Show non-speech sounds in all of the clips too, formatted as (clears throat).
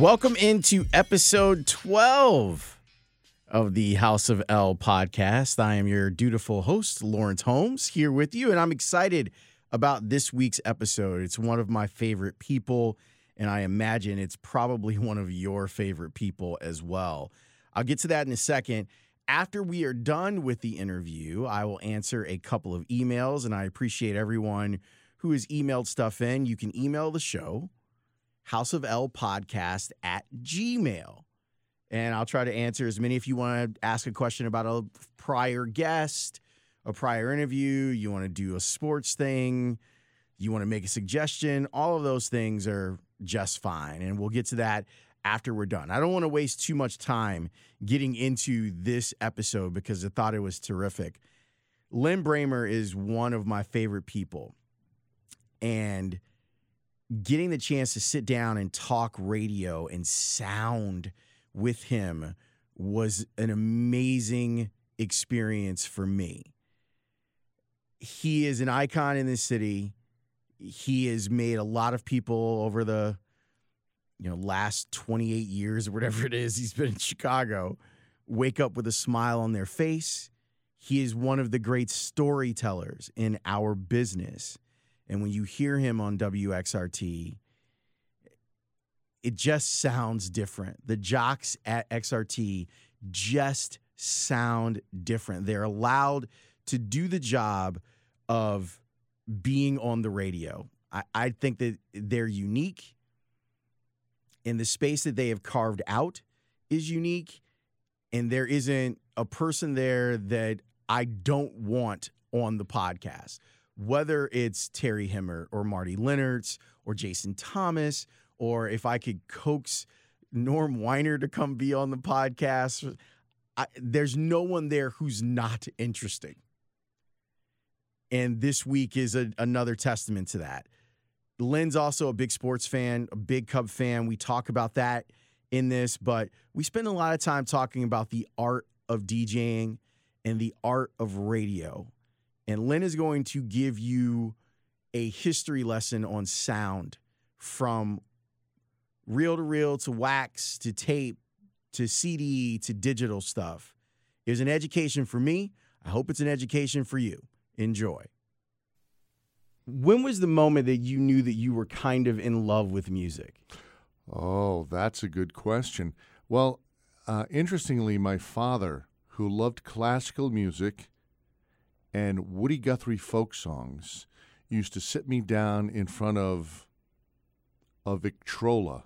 Welcome into episode 12 of the House of L podcast. I am your dutiful host, Lawrence Holmes, here with you, and I'm excited about this week's episode. It's one of my favorite people, and I imagine it's probably (laughs) one of your favorite people as well. I'll get to that in a second. After we are done with the interview, I will answer a couple of emails, and I appreciate everyone who has emailed stuff in. You can email the show House of L podcast at Gmail. And I'll try to answer as many if you want to ask a question about a prior guest, a prior interview, you want to do a sports thing, you want to make a suggestion, all of those things are just fine. And we'll get to that after we're done. I don't want to waste too much time getting into this episode because I thought it was terrific. Lin Brehmer is one of my favorite people. And getting the chance to sit down and talk radio and sound with him was an amazing experience for me. He is an icon in this city. He has made a lot of people over the you know last 28 years or whatever it is he's been in Chicago wake up with a smile on their face. He is one of the great storytellers in our business. And when you hear him on WXRT, it just sounds different. The jocks at XRT just sound different. They're allowed to do the job of being on the radio. I, I think that they're unique. And the space that they have carved out is unique. And there isn't a person there that I don't want on the podcast whether it's Terry Hemmert or Marty Lennartz or Jason Thomas, or if I could coax Norm Winer to come be on the podcast, I, there's no one there who's not interesting. And this week is a, another testament to that. Lin's also a big sports fan, a big Cub fan. We talk about that in this, but we spend a lot of time talking about the art of DJing and the art of radio and Lin is going to give you a history lesson on sound from reel to reel to wax to tape to CD to digital stuff. It was an education for me. I hope it's an education for you. Enjoy. When was the moment that you knew that you were kind of in love with music? Oh, that's a good question. Well, uh, interestingly, my father, who loved classical music and Woody Guthrie folk songs used to sit me down in front of a Victrola,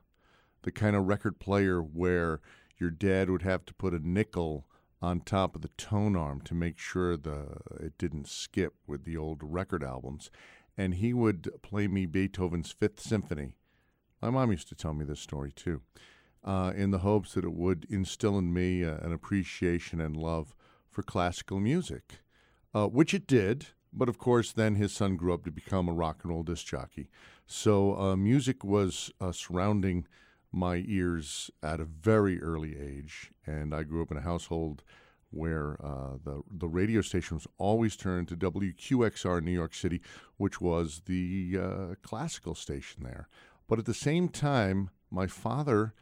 the kind of record player where your dad would have to put a nickel on top of the tone arm to make sure the it didn't skip with the old record albums and he would play me Beethoven's Fifth Symphony. My mom used to tell me this story too, uh, in the hopes that it would instill in me uh, an appreciation and love for classical music uh, which it did. But of course, then his son grew up to become a rock and roll disc jockey. So uh, music was uh, surrounding my ears at a very early age, and I grew up in a household where uh, the the radio station was always turned to WQXR in New York City, which was the uh, classical station there. But at the same time, my father,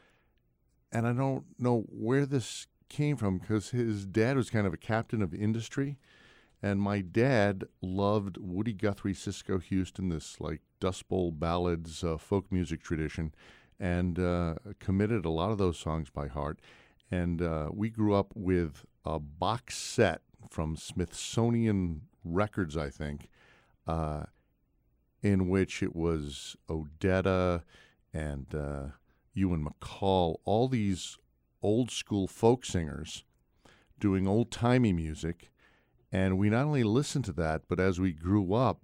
and I don't know where this came from because his dad was kind of a captain of industry. And my dad loved Woody Guthrie, Cisco Houston, this like Dust Bowl ballads, uh, folk music tradition, and uh, committed a lot of those songs by heart. And uh, we grew up with a box set from Smithsonian Records, I think, uh, in which it was Odetta and uh, Ewan MacColl, all these old school folk singers doing old timey music and we not only listened to that, but as we grew up,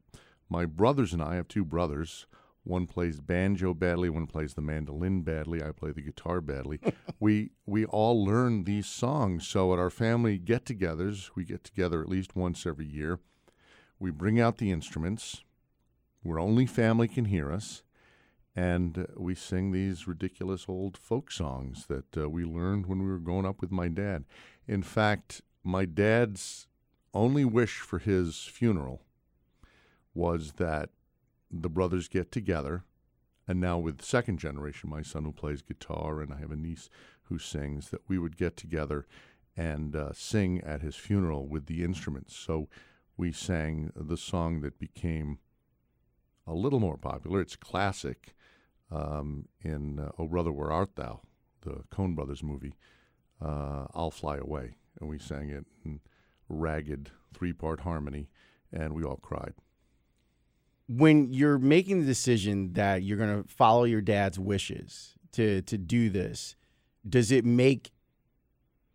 my brothers and I, I have two brothers. One plays banjo badly, one plays the mandolin badly. I play the guitar badly. (laughs) we we all learn these songs. So at our family get-togethers, we get together at least once every year. We bring out the instruments, where only family can hear us, and uh, we sing these ridiculous old folk songs that uh, we learned when we were growing up with my dad. In fact, my dad's only wish for his funeral was that the brothers get together and now with second generation, my son who plays guitar, and I have a niece who sings, that we would get together and uh, sing at his funeral with the instruments. So we sang the song that became a little more popular. It's classic um, in uh, Oh Brother, Where Art Thou, the Coen Brothers movie. Uh, I'll Fly Away, and we sang it in ragged three-part harmony, and we all cried. When you're making the decision that you're going to follow your dad's wishes to to do this, does it make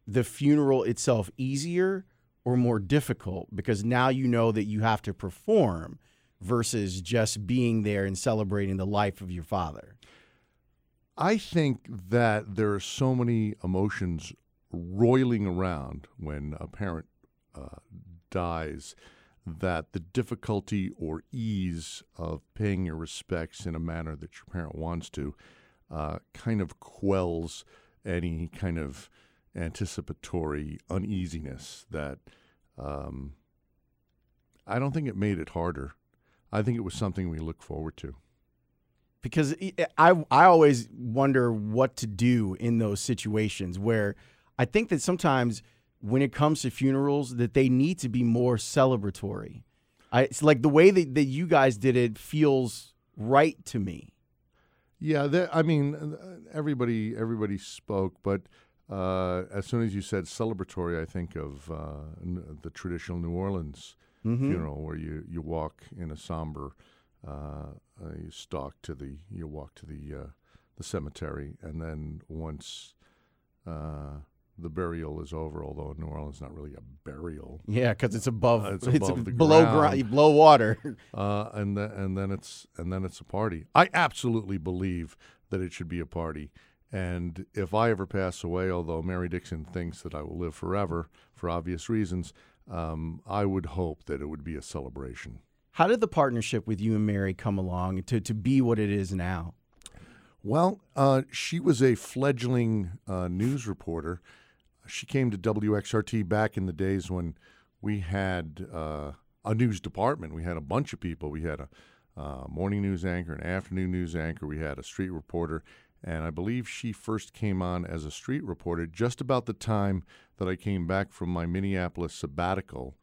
the funeral itself easier or more difficult because now you know that you have to perform versus just being there and celebrating the life of your father? I think that there are so many emotions roiling around when a parent uh, dies that the difficulty or ease of paying your respects in a manner that your parent wants to uh, kind of quells any kind of anticipatory uneasiness that um, I don't think it made it harder. I think it was something we look forward to. Because I, I always wonder what to do in those situations where I think that sometimes when it comes to funerals that they need to be more celebratory. I, it's like the way that, that you guys did it feels right to me. Yeah, I mean, everybody everybody spoke, but uh, as soon as you said celebratory, I think of uh, the traditional New Orleans mm-hmm. funeral where you, you walk in a somber, uh, you stalk to the you walk to the uh, the cemetery, and then once uh, the burial is over, although New Orleans is not really a burial. Yeah, because it's above, uh, it's above it's below ground, below water. (laughs) uh, and then and then it's and then it's a party. I absolutely believe that it should be a party. And if I ever pass away, although Mary Dixon thinks that I will live forever for obvious reasons, um, I would hope that it would be a celebration. How did the partnership with you and Mary come along to, to be what it is now? Well, uh, she was a fledgling uh, news reporter. She came to WXRT back in the days when we had uh, a news department. We had a bunch of people. We had a uh, morning news anchor, an afternoon news anchor. We had a street reporter, and I believe she first came on as a street reporter just about the time that I came back from my Minneapolis sabbatical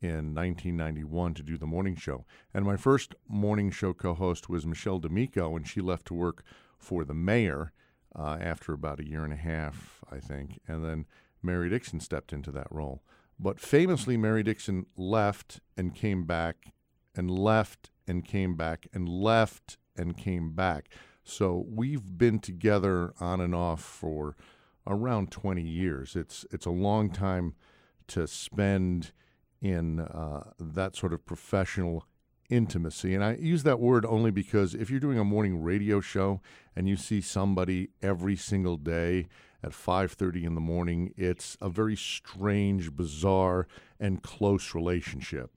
in 1991 to do the morning show. And my first morning show co host was Michelle D'Amico, and she left to work for the mayor uh, after about a year and a half, I think. And then Mary Dixon stepped into that role. But famously, Mary Dixon left and came back, and left and came back, and left and came back. So we've been together on and off for around 20 years. It's it's a long time to spend in uh, that sort of professional intimacy. And I use that word only because if you're doing a morning radio show and you see somebody every single day at 5:30 in the morning, it's a very strange, bizarre, and close relationship.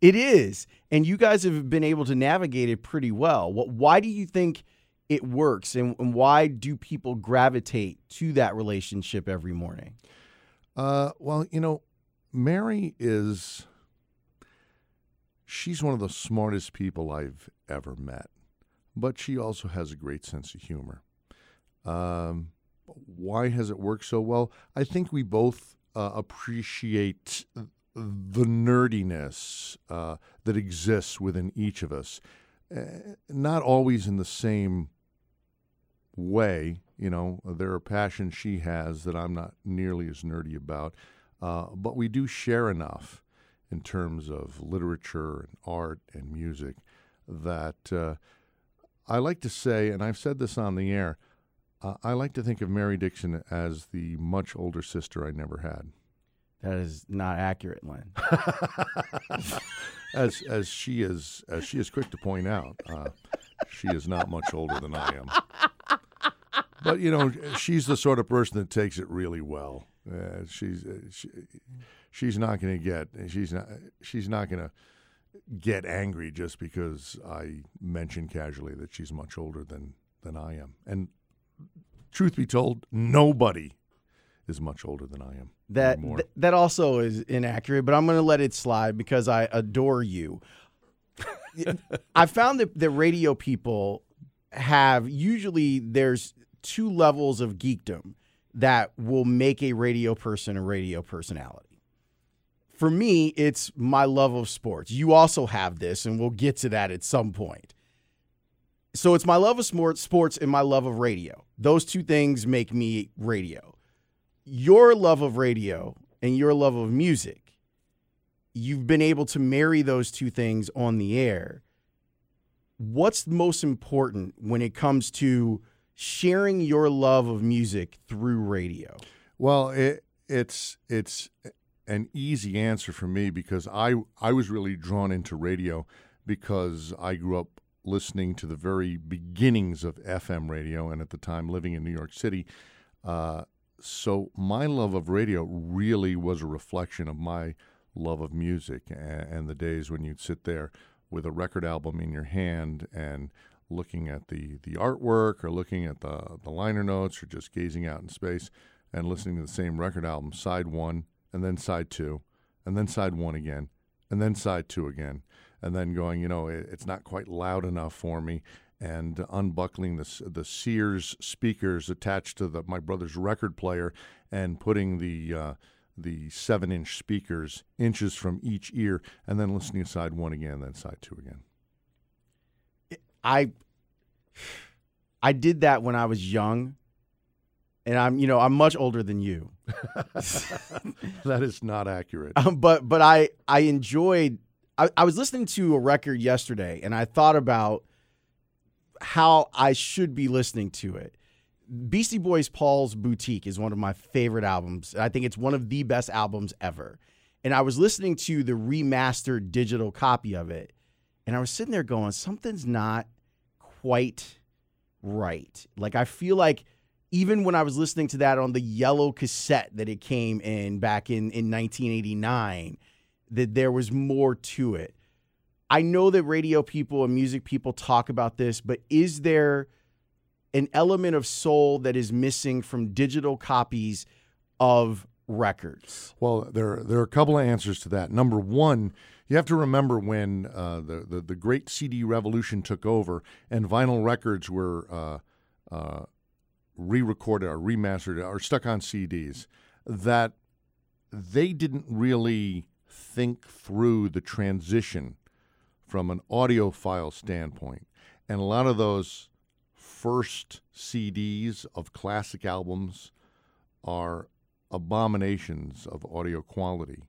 It is, and you guys have been able to navigate it pretty well. What? Why do you think? it works and, and why do people gravitate to that relationship every morning? Uh, well, you know, Mary is she's one of the smartest people I've ever met, but she also has a great sense of humor. Um, why has it worked so well? I think we both uh, appreciate the nerdiness uh, that exists within each of us. Uh, not always in the same way. You know, there are passions she has that I'm not nearly as nerdy about, uh, but we do share enough in terms of literature and art and music that uh, I like to say, and I've said this on the air, uh, I like to think of Mary Dixon as the much older sister I never had. That is not accurate, Len. (laughs) as as she is as she is quick to point out, uh, she is not much older than I am but you know, she's the sort of person that takes it really well. Uh, she's uh, she, she's not going to get she's not she's not going to get angry just because I mention casually that she's much older than than I am. And truth be told, nobody is much older than I am. That th- that also is inaccurate, but I'm going to let it slide because I adore you. (laughs) I found that the radio people have usually there's two levels of geekdom that will make a radio person a radio personality. For me, it's my love of sports. You also have this, and we'll get to that at some point. So it's my love of sports, sports and my love of radio. Those two things make me radio. Your love of radio and your love of music, you've been able to marry those two things on the air. What's most important when it comes to sharing your love of music through radio? Well, it, it's it's an easy answer for me because I I was really drawn into radio because I grew up listening to the very beginnings of FM radio, and at the time living in New York City. Uh, so my love of radio really was a reflection of my love of music and, and the days when you'd sit there with a record album in your hand and looking at the, the artwork or looking at the, the liner notes or just gazing out in space and listening to the same record album, side one, and then side two, and then side one again, and then side two again, and then going, you know, it, it's not quite loud enough for me, and unbuckling the, the Sears speakers attached to the, my brother's record player and putting the. Uh, the seven inch speakers inches from each ear and then listening to side one again then side two again I I did that when I was young. And I'm, you know, I'm much older than you. (laughs) that is not accurate. Um, but but I I enjoyed I, I was listening to a record yesterday and I thought about how I should be listening to it. Beastie Boys Paul's Boutique is one of my favorite albums. I think it's one of the best albums ever. And I was listening to the remastered digital copy of it and I was sitting there going, something's not quite right. Like I feel like even when I was listening to that on the yellow cassette that it came in back in, in 1989, that there was more to it. I know that radio people and music people talk about this, but is there an element of soul that is missing from digital copies of records? Well, there there are a couple of answers to that. Number one, you have to remember when uh, the, the, the great CD revolution took over and vinyl records were uh, uh, re-recorded or remastered or stuck on CDs that they didn't really think through the transition from an audiophile standpoint, and a lot of those first CDs of classic albums are abominations of audio quality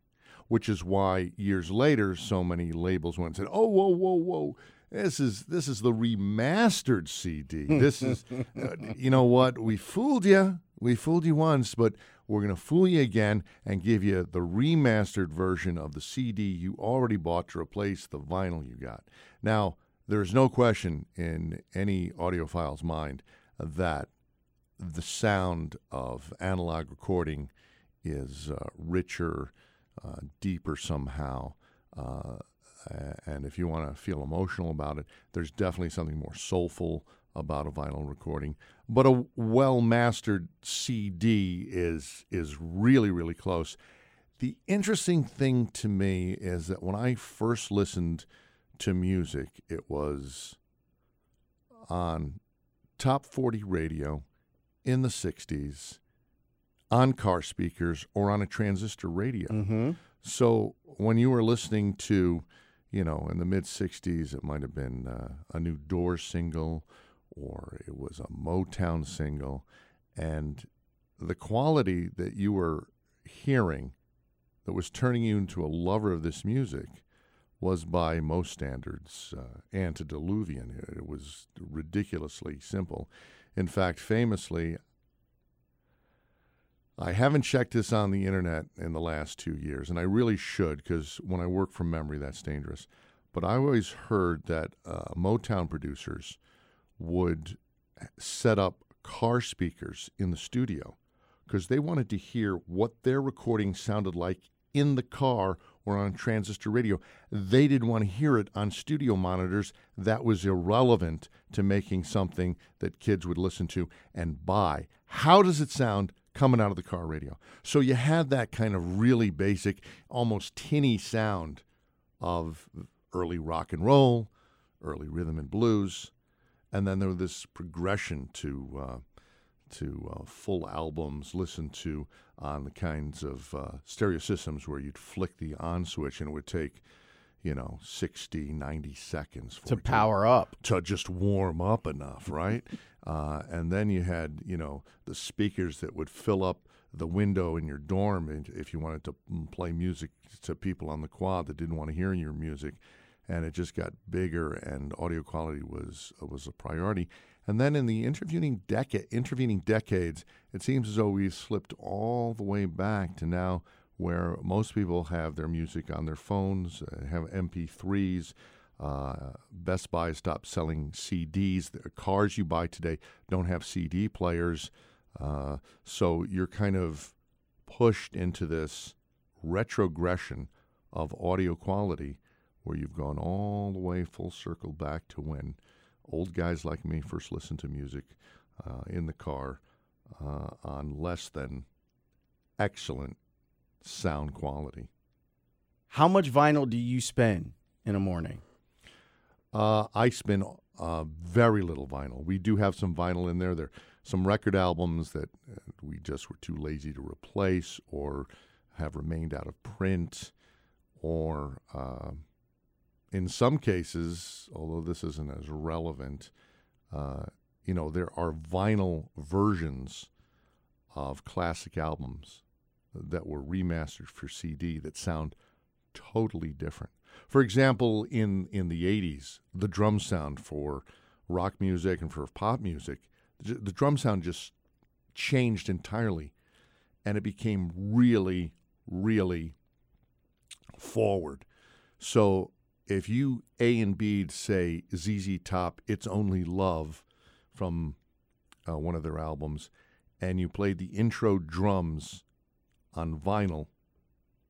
which is why years later so many labels went and said, "Oh, whoa, whoa, whoa." This is this is the remastered CD. This is, (laughs) uh, you know what? We fooled you. We fooled you once, but we're going to fool you again and give you the remastered version of the CD you already bought to replace the vinyl you got. Now, there's no question in any audiophile's mind that the sound of analog recording is uh, richer, uh, deeper somehow. Uh, and if you want to feel emotional about it, there's definitely something more soulful about a vinyl recording. But a well mastered CD is is really really close. The interesting thing to me is that when I first listened to music, it was on top 40 radio in the 60s on car speakers or on a transistor radio. Mm-hmm. So when you were listening to, you know, in the mid 60s, it might have been uh, a new Doors single or it was a Motown single. And the quality that you were hearing that was turning you into a lover of this music was by most standards uh, antediluvian. It was ridiculously simple. In fact, famously, I haven't checked this on the internet in the last two years, and I really should because when I work from memory, that's dangerous. But I always heard that uh, Motown producers would set up car speakers in the studio because they wanted to hear what their recording sounded like in the car or on transistor radio. They didn't want to hear it on studio monitors. That was irrelevant to making something that kids would listen to and buy. How does it sound? coming out of the car radio. So you had that kind of really basic, almost tinny sound of early rock and roll, early rhythm and blues, and then there was this progression to uh, to uh, full albums listened to on the kinds of uh, stereo systems where you'd flick the on switch and it would take you know 60 90 seconds for to power up. to just warm up enough right (laughs) uh, and then you had you know the speakers that would fill up the window in your dorm if you wanted to mm, play music to people on the quad that didn't want to hear your music and it just got bigger and audio quality was was a priority and then in the intervening decade intervening decades it seems as though we've slipped all the way back to now where most people have their music on their phones uh, have mp3s uh, Best Buy stopped selling CDs. The cars you buy today don't have CD players. Uh, so you're kind of pushed into this retrogression of audio quality where you've gone all the way full circle back to when old guys like me first listened to music uh, in the car uh, on less than excellent sound quality. How much vinyl do you spend in a morning? Uh, I spin uh, very little vinyl. We do have some vinyl in there. There are some record albums that uh, we just were too lazy to replace or have remained out of print, or uh, in some cases, although this isn't as relevant, uh, you know, there are vinyl versions of classic albums that were remastered for CD that sound totally different. For example, in in the '80s, the drum sound for rock music and for pop music, the drum sound just changed entirely, and it became really, really forward. So if you A and B say ZZ Top, "It's Only Love" from uh, one of their albums, and you played the intro drums on vinyl,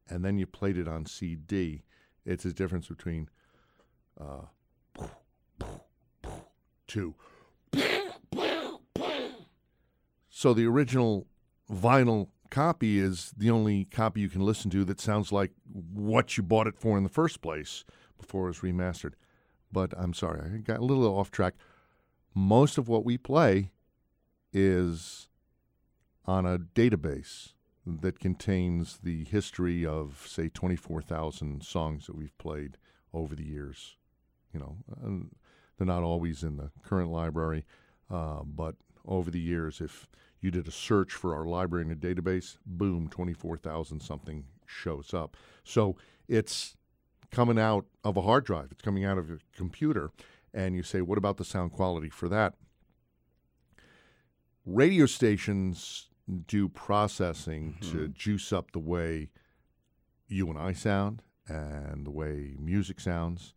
and then you played it on CD, it's a difference between uh, two. So the original vinyl copy is the only copy you can listen to that sounds like what you bought it for in the first place before it was remastered. But I'm sorry, I got a little off track. Most of what we play is on a database that contains the history of, say, 24,000 songs that we've played over the years. You know, they're not always in the current library, uh, but over the years, if you did a search for our library in a database, boom, 24,000 something shows up. So it's coming out of a hard drive, it's coming out of a computer, and you say, what about the sound quality for that? Radio stations do processing mm-hmm. to juice up the way you and I sound and the way music sounds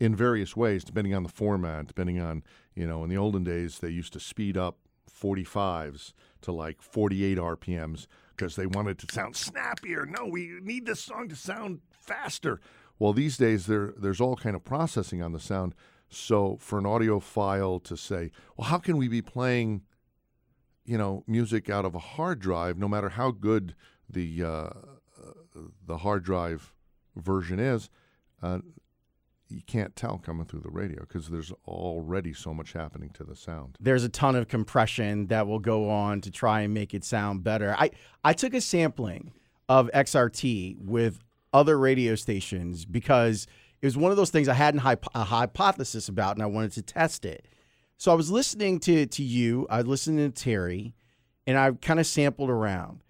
in various ways, depending on the format, depending on, you know, in the olden days, they used to speed up 45s to like 48 RPMs because they wanted to sound snappier. No, we need this song to sound faster. Well, these days there there's all kind of processing on the sound. So for an audiophile to say, well, how can we be playing you know, music out of a hard drive, no matter how good the uh, the hard drive version is, uh, you can't tell coming through the radio because there's already so much happening to the sound. There's a ton of compression that will go on to try and make it sound better. I I took a sampling of XRT with other radio stations because it was one of those things I had a hypothesis about and I wanted to test it. So I was listening to to you, I listened to Terry, and I kind of sampled around.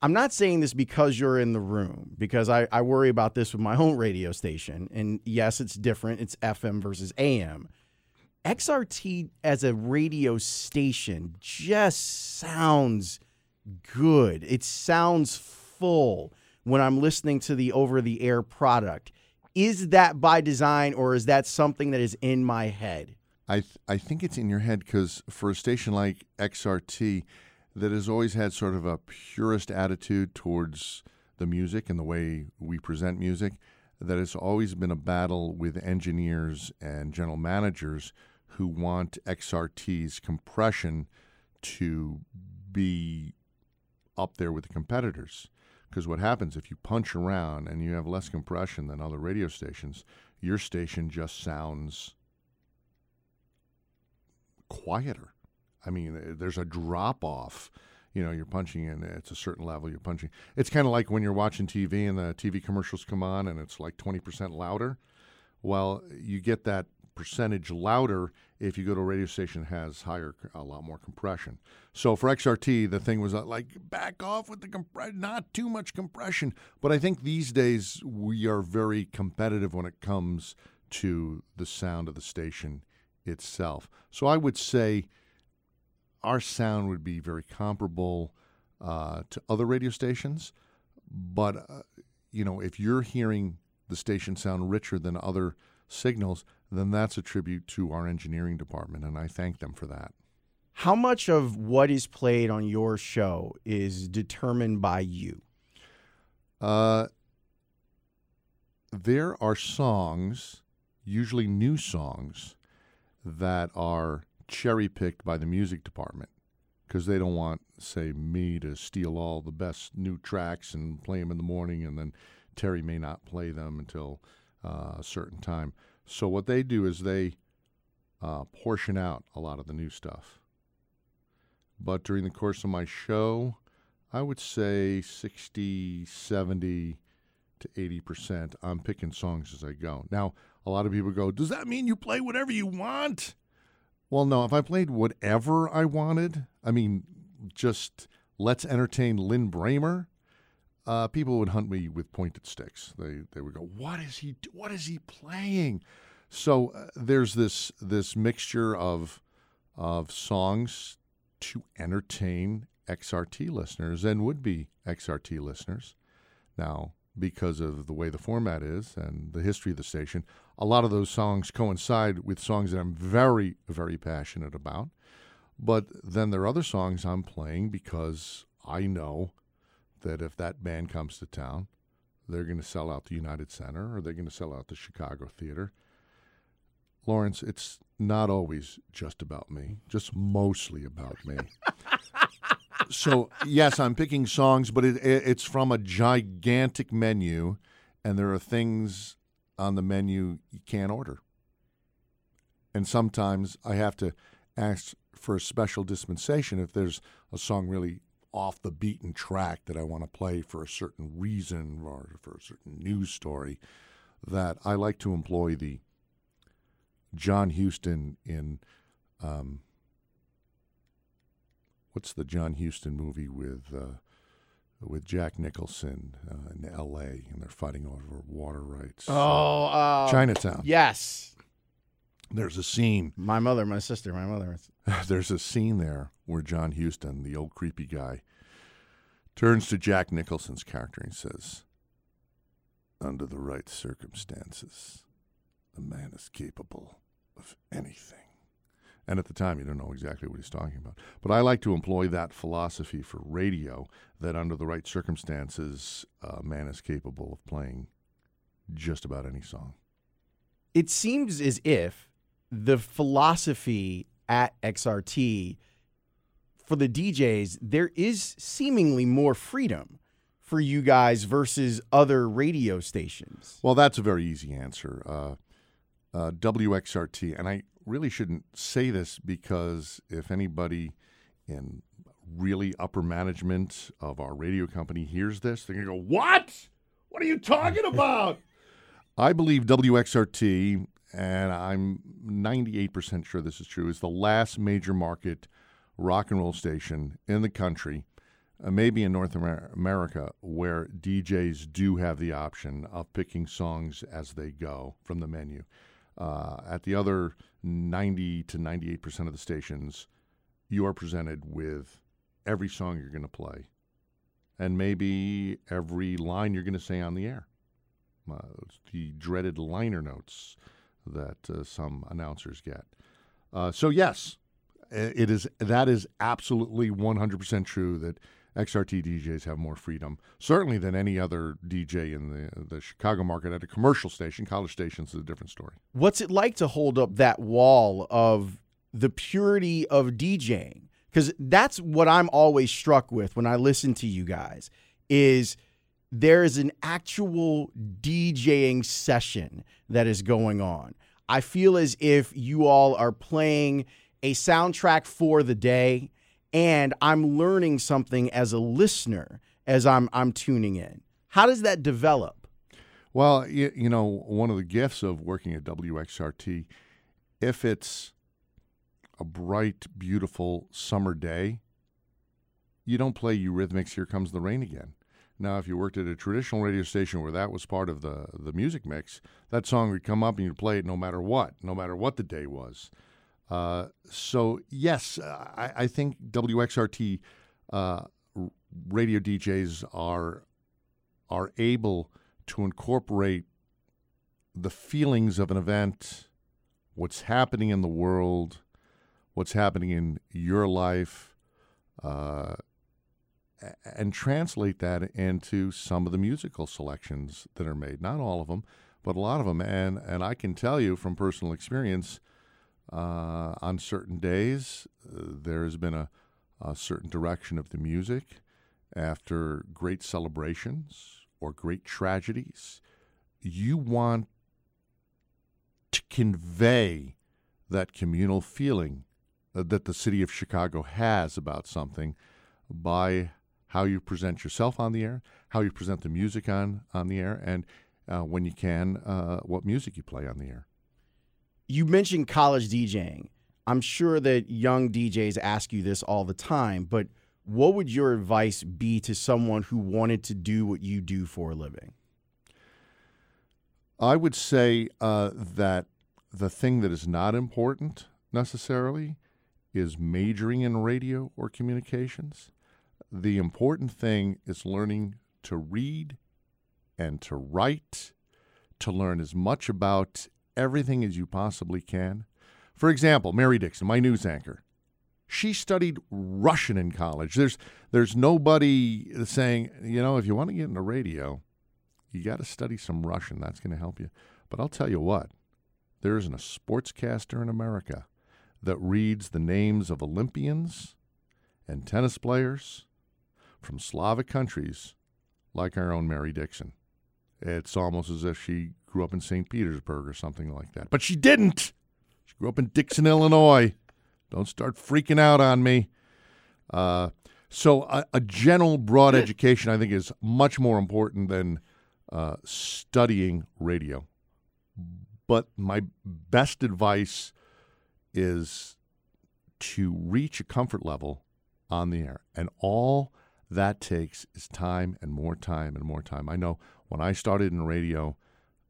I'm not saying this because you're in the room, because I, I worry about this with my own radio station. And yes, it's different. It's FM versus AM. XRT as a radio station just sounds good. It sounds full when I'm listening to the over the air product. Is that by design or is that something that is in my head? I th- I think it's in your head because for a station like XRT that has always had sort of a purist attitude towards the music and the way we present music, that it's always been a battle with engineers and general managers who want XRT's compression to be up there with the competitors. Because what happens if you punch around and you have less compression than other radio stations, your station just sounds quieter. I mean, uh, there's a drop off. You know, you're punching in, it's a certain level you're punching. It's kind of like when you're watching TV and the TV commercials come on and it's like 20% louder. Well, you get that percentage louder if you go to a radio station that has higher, a lot more compression. So for XRT, the thing was uh, like back off with the compression, not too much compression. But I think these days we are very competitive when it comes to the sound of the station itself. So I would say our sound would be very comparable uh, to other radio stations. But, uh, you know, if you're hearing the station sound richer than other signals, then that's a tribute to our engineering department, and I thank them for that. How much of what is played on your show is determined by you? Uh, there are songs, usually new songs, that are cherry picked by the music department because they don't want, say, me to steal all the best new tracks and play them in the morning, and then Terry may not play them until uh, a certain time. So what they do is they uh, portion out a lot of the new stuff. But during the course of my show, I would say 60, 70 to 80%. I'm picking songs as I go. Now, a lot of people go, Does that mean you play whatever you want? Well, no. If I played whatever I wanted, I mean, just let's entertain Lin Brehmer, uh, people would hunt me with pointed sticks. They they would go, "What is he? What is he playing?" So uh, there's this this mixture of of songs to entertain XRT listeners and would be XRT listeners. Now, because of the way the format is and the history of the station, a lot of those songs coincide with songs that I'm very very passionate about. But then there are other songs I'm playing because I know that if that band comes to town, they're going to sell out the United Center or they're going to sell out the Chicago Theater. Lawrence, it's not always just about me, just mostly about me. (laughs) so, yes, I'm picking songs, but it, it, it's from a gigantic menu, and there are things on the menu you can't order. And sometimes I have to ask for a special dispensation if there's a song really off the beaten track that I want to play for a certain reason or for a certain news story, that I like to employ the John Huston in um, what's the John Huston movie with uh, with Jack Nicholson uh, in L.A. and they're fighting over water rights. Oh, uh, Chinatown. Yes. There's a scene. My mother, my sister, my mother. (laughs) There's a scene there where John Huston, the old creepy guy, turns to Jack Nicholson's character and says, Under the right circumstances, a man is capable of anything. And at the time, you don't know exactly what he's talking about. But I like to employ that philosophy for radio that under the right circumstances, a man is capable of playing just about any song. It seems as if the philosophy at XRT for the DJs, there is seemingly more freedom for you guys versus other radio stations. Well, that's a very easy answer. Uh, uh, WXRT, and I really shouldn't say this because if anybody in really upper management of our radio company hears this, they're going to go, What? What are you talking (laughs) about? (laughs) I believe WXRT, and I'm 98% sure this is true, is the last major market rock and roll station in the country, uh, maybe in North Amer- America, where DJs do have the option of picking songs as they go from the menu. Uh, at the other 90 to 98% of the stations, you are presented with every song you're going to play and maybe every line you're going to say on the air. Uh, the dreaded liner notes that uh, some announcers get. Uh, so, yes, it is that is absolutely 100% true that XRT DJs have more freedom, certainly than any other DJ in the the Chicago market at a commercial station. College stations is a different story. What's it like to hold up that wall of the purity of DJing? Because that's what I'm always struck with when I listen to you guys is there is an actual DJing session that is going on. I feel as if you all are playing a soundtrack for the day and I'm learning something as a listener as I'm I'm tuning in. How does that develop? Well, you, you know, one of the gifts of working at WXRT, if it's a bright, beautiful summer day, you don't play Eurythmics Here Comes the Rain Again. Now, if you worked at a traditional radio station where that was part of the, the music mix, that song would come up and you'd play it no matter what, no matter what the day was. Uh, so, yes, I, I think WXRT uh, radio DJs are are able to incorporate the feelings of an event, what's happening in the world, what's happening in your life, uh, and translate that into some of the musical selections that are made. Not all of them, but a lot of them. And and I can tell you from personal experience, uh, on certain days uh, there has been a, a certain direction of the music after great celebrations or great tragedies. You want to convey that communal feeling uh, that the city of Chicago has about something by how you present yourself on the air, how you present the music on on the air, and uh, when you can, uh, what music you play on the air. You mentioned college DJing. I'm sure that young DJs ask you this all the time, but what would your advice be to someone who wanted to do what you do for a living? I would say uh, that the thing that is not important necessarily is majoring in radio or communications the important thing is learning to read and to write, to learn as much about everything as you possibly can. For example, Mary Dixon, my news anchor, she studied Russian in college. There's there's nobody saying, you know, if you want to get into radio, you got to study some Russian. That's going to help you. But I'll tell you what, there isn't a sportscaster in America that reads the names of Olympians and tennis players from Slavic countries like our own Mary Dixon. It's almost as if she grew up in St. Petersburg or something like that. But she didn't. She grew up in Dixon, Illinois. Don't start freaking out on me. Uh, so, a, a, general, broad education, I think, is much more important than uh, studying radio. But my best advice is to reach a comfort level on the air. And all that takes is time and more time and more time. I know when I started in radio,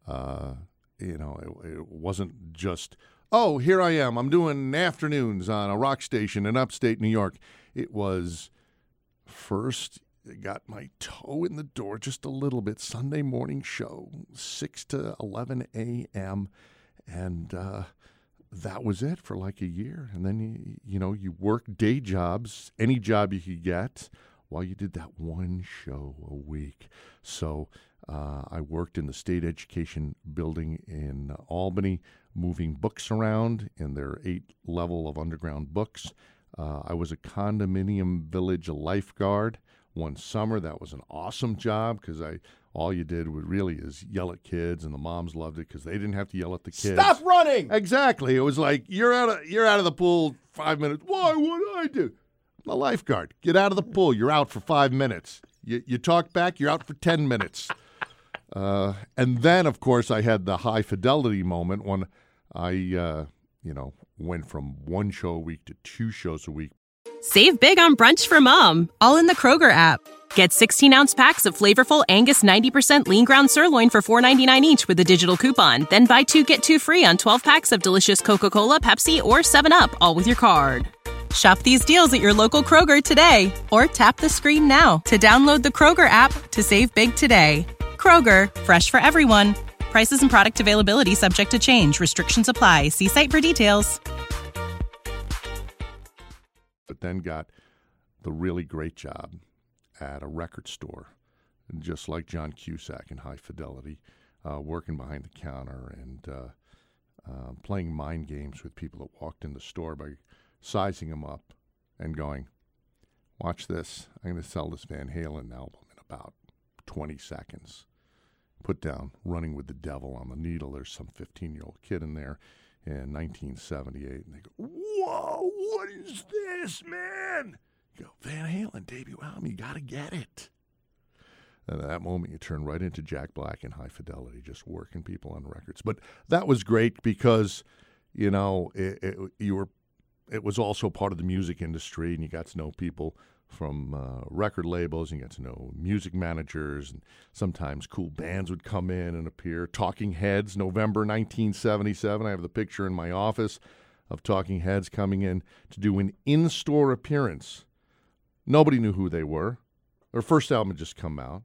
uh, you know, it, it, wasn't just, oh, here I am. I'm doing afternoons on a rock station in upstate New York. It was first got my toe in the door just a little bit. Sunday morning show, 6 to 11 a.m. And uh, that was it for like a year. And then, you, you know, you work day jobs, any job you could get while you did that one show a week. So uh, I worked in the state education building in Albany, moving books around in their eight level of underground books. Uh, I was a condominium village lifeguard one summer. That was an awesome job because I all you did would really is yell at kids, and the moms loved it because they didn't have to yell at the kids. Stop running! Exactly. It was like you're out of you're out of the pool five minutes. Why? would I do? The lifeguard. Get out of the pool. You're out for five minutes. You, you talk back, you're out for 10 minutes. Uh, and then, of course, I had the high fidelity moment when I, uh, you know, went from one show a week to two shows a week. Save big on brunch for mom, all in the Kroger app. Get 16 ounce packs of flavorful Angus 90% lean ground sirloin for $4.99 each with a digital coupon. Then buy two get two free on 12 packs of delicious Coca Cola, Pepsi, or 7UP, all with your card. Shop these deals at your local Kroger today or tap the screen now to download the Kroger app to save big today. Kroger, fresh for everyone. Prices and product availability subject to change. Restrictions apply. See site for details. But then got the really great job at a record store, just like John Cusack in High Fidelity, uh, working behind the counter and uh, uh, playing mind games with people that walked in the store by sizing them up and going, watch this. I'm going to sell this Van Halen album in about 20 seconds. Put down Running with the Devil on the Needle. There's some 15 year old kid in there. in 1978. And they go, Whoa, what is this, man? You go, Van Halen, Davey Wow, you got to get it. And at that moment, you turn right into Jack Black and High Fidelity, just working people on records. But that was great because, you know, it, it, you were. It was also part of the music industry, and you got to know people from uh, record labels. And you got to know music managers, and sometimes cool bands would come in and appear. Talking Heads, November 1977. I have the picture in my office of Talking Heads coming in to do an in-store appearance. Nobody knew who they were. Their first album had just come out.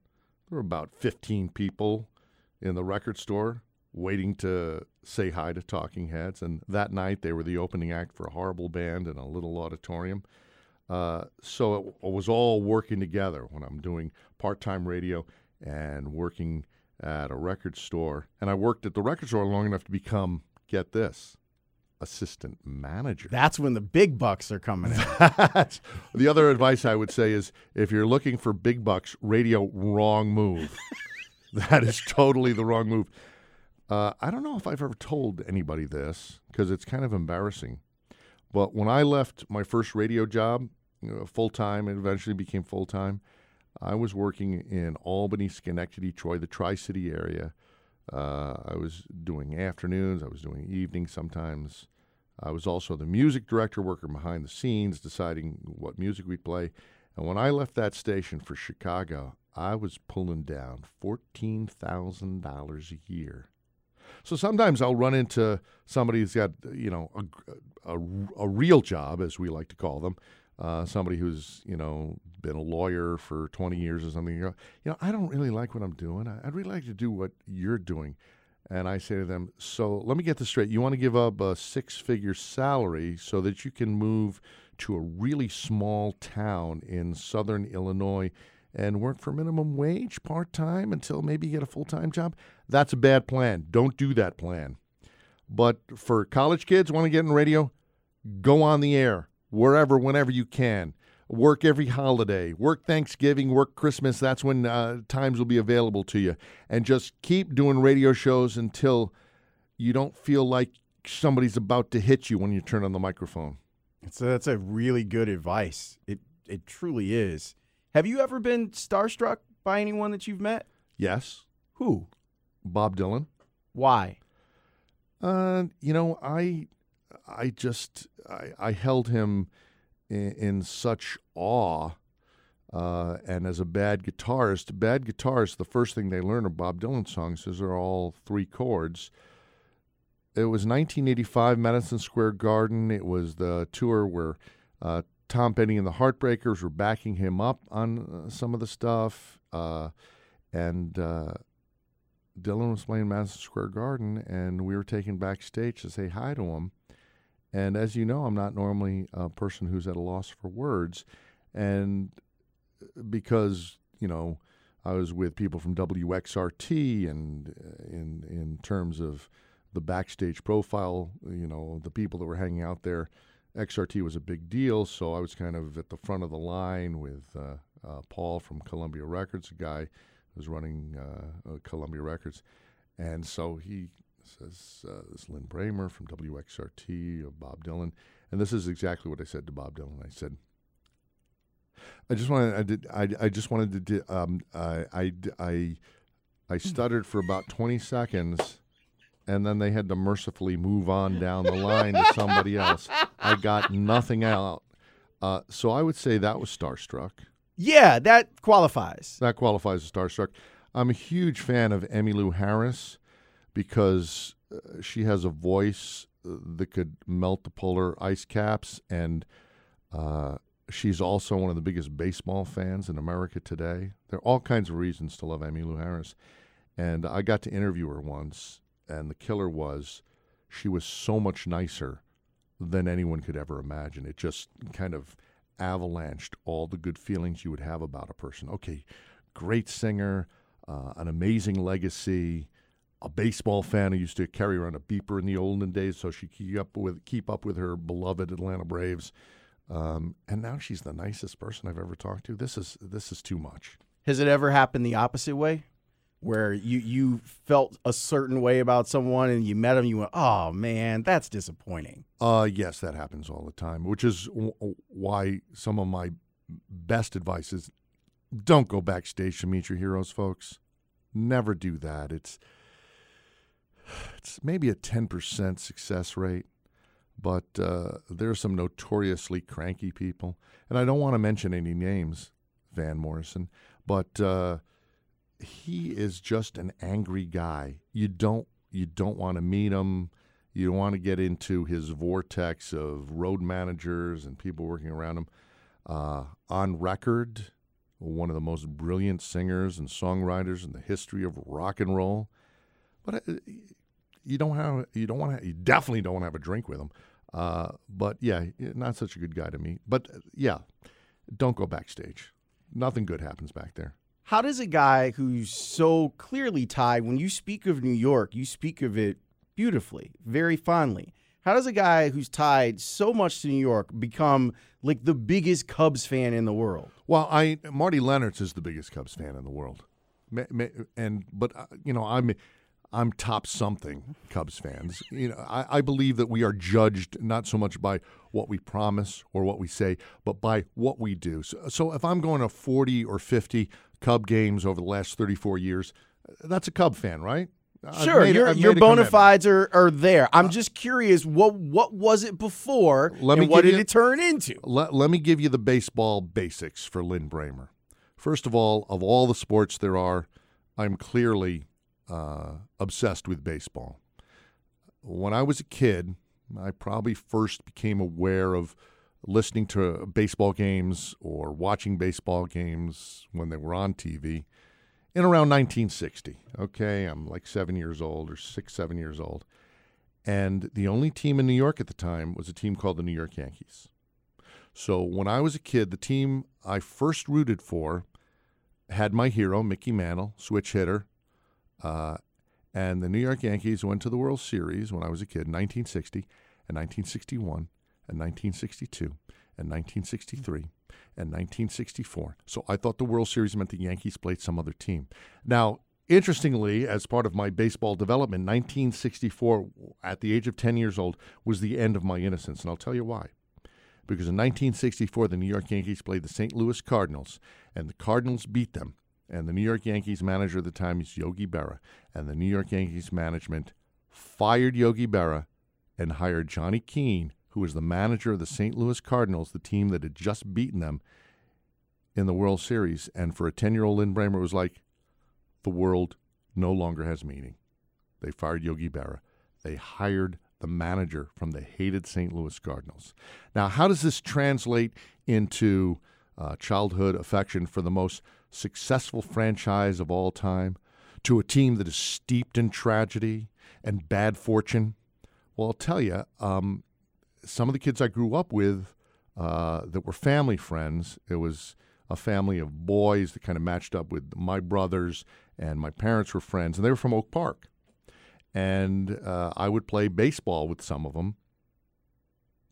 There were about 15 people in the record store waiting to say hi to Talking Heads. And that night, they were the opening act for a horrible band in a little auditorium. Uh, so it, it, was all working together when I'm doing part time radio and working at a record store. And I worked at the record store long enough to become, get this, assistant manager. That's when the big bucks are coming in. (laughs) the other advice I would say is if you're looking for big bucks, radio, wrong move. (laughs) that is totally the wrong move. Uh, I don't know if I've ever told anybody this because it's kind of embarrassing. But when I left my first radio job, you know, full time, and eventually became full time, I was working in Albany, Schenectady, Troy, the Tri City area. Uh, I was doing afternoons, I was doing evenings sometimes. I was also the music director, working behind the scenes, deciding what music we'd play. And when I left that station for Chicago, I was pulling down $14,000 a year. So sometimes I'll run into somebody who's got, you know, a, a, a real job, as we like to call them, uh, somebody who's, you know, been a lawyer for 20 years or something. You know, I don't really like what I'm doing. I'd really like to do what you're doing. And I say to them, so let me get this straight. You want to give up a six figure salary so that you can move to a really small town in southern Illinois and work for minimum wage part time until maybe you get a full time job? That's a bad plan. Don't do that plan. But for college kids want to get in radio, go on the air wherever, whenever you can work every holiday, work Thanksgiving, work Christmas. That's when uh, times will be available to you. And just keep doing radio shows until you don't feel like somebody's about to hit you when you turn on the microphone. So that's a really good advice. It it truly is. Have you ever been starstruck by anyone that you've met? Yes. Who? Bob Dylan. Why? Uh, you know, I I just I, I held him in, in such awe. Uh, and as a bad guitarist, bad guitarists, the first thing they learn are Bob Dylan songs is they're all three chords. It was 1985, Madison Square Garden. It was the tour where uh, Tom Petty and the Heartbreakers were backing him up on uh, some of the stuff. Uh, and uh, Dylan was playing Madison Square Garden, and we were taken backstage to say hi to him. And as you know, I'm not normally a person who's at a loss for words. And because, you know, I was with people from WXRT and uh, in in terms of the backstage profile, you know, the people that were hanging out there, XRT was a big deal. So I was kind of at the front of the line with uh, uh, Paul from Columbia Records, a guy who was running uh, uh Columbia Records. And so he says uh, this Lin Brehmer from WXRT of Bob Dylan, and this is exactly what I said to Bob Dylan. I said, I just wanted, I did, I, I just wanted to, um, I, I, I, I (laughs) stuttered for about twenty seconds, and then they had to mercifully move on down the line to somebody else. I got nothing out. Uh, so I would say that was starstruck. Yeah, that qualifies. That qualifies as starstruck. I'm a huge fan of Emmylou Harris because uh, she has a voice uh, that could melt the polar ice caps, and uh, she's also one of the biggest baseball fans in America today. There are all kinds of reasons to love Emmylou Harris, and I got to interview her once, and the killer was she was so much nicer than anyone could ever imagine. It just kind of avalanched all the good feelings you would have about a person. Okay, great singer, uh, an amazing legacy, a baseball fan who used to carry around a beeper in the olden days so she keep up with keep up with her beloved Atlanta Braves. Um, and now she's the nicest person I've ever talked to. This is this is too much. Has it ever happened the opposite way? Where you you felt a certain way about someone and you met them, you went, "Oh man, that's disappointing." Uh, yes, that happens all the time, which is w- why some of my best advice is don't go backstage to meet your heroes, folks. Never do that. It's it's maybe a ten percent success rate, but uh, there are some notoriously cranky people, and I don't want to mention any names, Van Morrison, but uh, he is just an angry guy. You don't you don't want to meet him. You don't want to get into his vortex of road managers and people working around him. Uh, on record, one of the most brilliant singers and songwriters in the history of rock and roll. But uh, you don't have you don't want to you definitely don't want to have a drink with him. Uh, but yeah, not such a good guy to meet. But uh, yeah, don't go backstage. Nothing good happens back there. How does a guy who's so clearly tied, when you speak of New York, you speak of it beautifully, very fondly. How does a guy who's tied so much to New York become like the biggest Cubs fan in the world? Well, I Marty Lennartz is the biggest Cubs fan in the world, and but uh, you know I'm I'm top something Cubs fans. (laughs) You know I, I believe that we are judged not so much by what we promise or what we say, but by what we do. So, so if I'm going to 40 or 50 Cub games over the last 34 years, that's a Cub fan, right? Sure, made, your your bona fides are, are there. I'm uh, just curious, what what was it before, let me what did you, it turn into? Let, let me give you the baseball basics for Lin Brehmer. First of all, of all the sports there are, I'm clearly uh, obsessed with baseball. When I was a kid, I probably first became aware of listening to baseball games or watching baseball games when they were on TV in around 1960. Okay, I'm like seven years old or six, seven years old. And the only team in New York at the time was a team called the New York Yankees. So when I was a kid, the team I first rooted for had my hero, Mickey Mantle, switch hitter. Uh, and the New York Yankees went to the World Series when I was a kid in 1960 and 1961 and 1962 and 1963 and 1964. So I thought the World Series meant the Yankees played some other team. Now, interestingly, as part of my baseball development, 1964, at the age of 10 years old, was the end of my innocence. And I'll tell you why. Because in 1964, the New York Yankees played the St. Louis Cardinals, and the Cardinals beat them. And the New York Yankees manager at the time is Yogi Berra. And the New York Yankees management fired Yogi Berra and hired Johnny Keane, who was the manager of the St. Louis Cardinals, the team that had just beaten them in the World Series. And for a 10 year old Lin Brehmer, it was like the world no longer has meaning. They fired Yogi Berra. They hired the manager from the hated St. Louis Cardinals. Now, how does this translate into uh, childhood affection for the most successful franchise of all time to a team that is steeped in tragedy and bad fortune? Well, I'll tell you, um, some of the kids I grew up with uh, that were family friends, it was a family of boys that kind of matched up with my brothers, and my parents were friends, and they were from Oak Park. And uh, I would play baseball with some of them.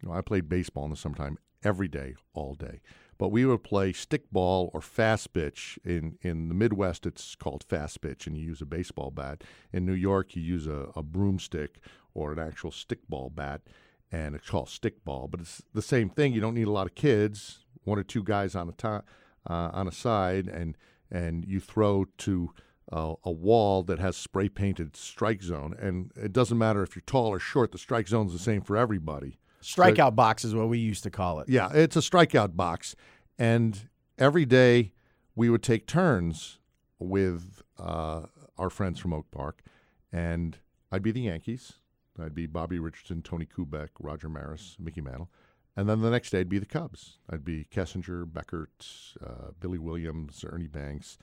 You know, I played baseball in the summertime every day, all day. But we would play stickball or fast pitch. In, in the Midwest, it's called fast pitch, and you use a baseball bat. In New York, you use a, a broomstick or an actual stickball bat and it's called stickball. But it's the same thing. You don't need a lot of kids, one or two guys on a to- uh, on a side, and and you throw to uh, a wall that has spray painted strike zone. And it doesn't matter if you're tall or short. The strike zone is the same for everybody. Strikeout so, box is what we used to call it. Yeah, it's a strikeout box, and every day we would take turns with uh, our friends from Oak Park, and I'd be the Yankees I'd be Bobby Richardson, Tony Kubek, Roger Maris, Mickey Mantle. And then the next day I'd be the Cubs. I'd be Kessinger, Beckert, uh, Billy Williams, Ernie Banks,